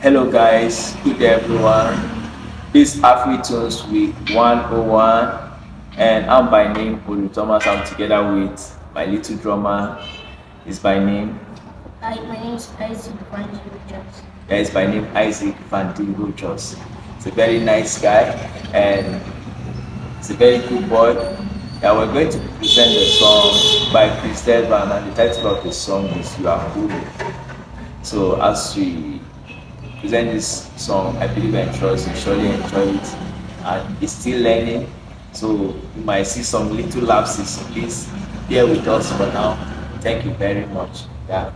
Hello guys, good day everyone. This is AfriTunes Week 101 and I'm by name Olu Thomas. I'm together with my little drummer. Is by name? Hi, my name is Isaac Van Jones. Yeah, is by name Isaac Van Rojas. He's a very nice guy and he's a very good boy. Yeah, we're going to present the song by Chris Delvan and the title of the song is You Are Cool. So as we present this song, I believe I trust you surely enjoy it and it's still learning. So you might see some little lapses. Please bear with us for now. Thank you very much. Yeah.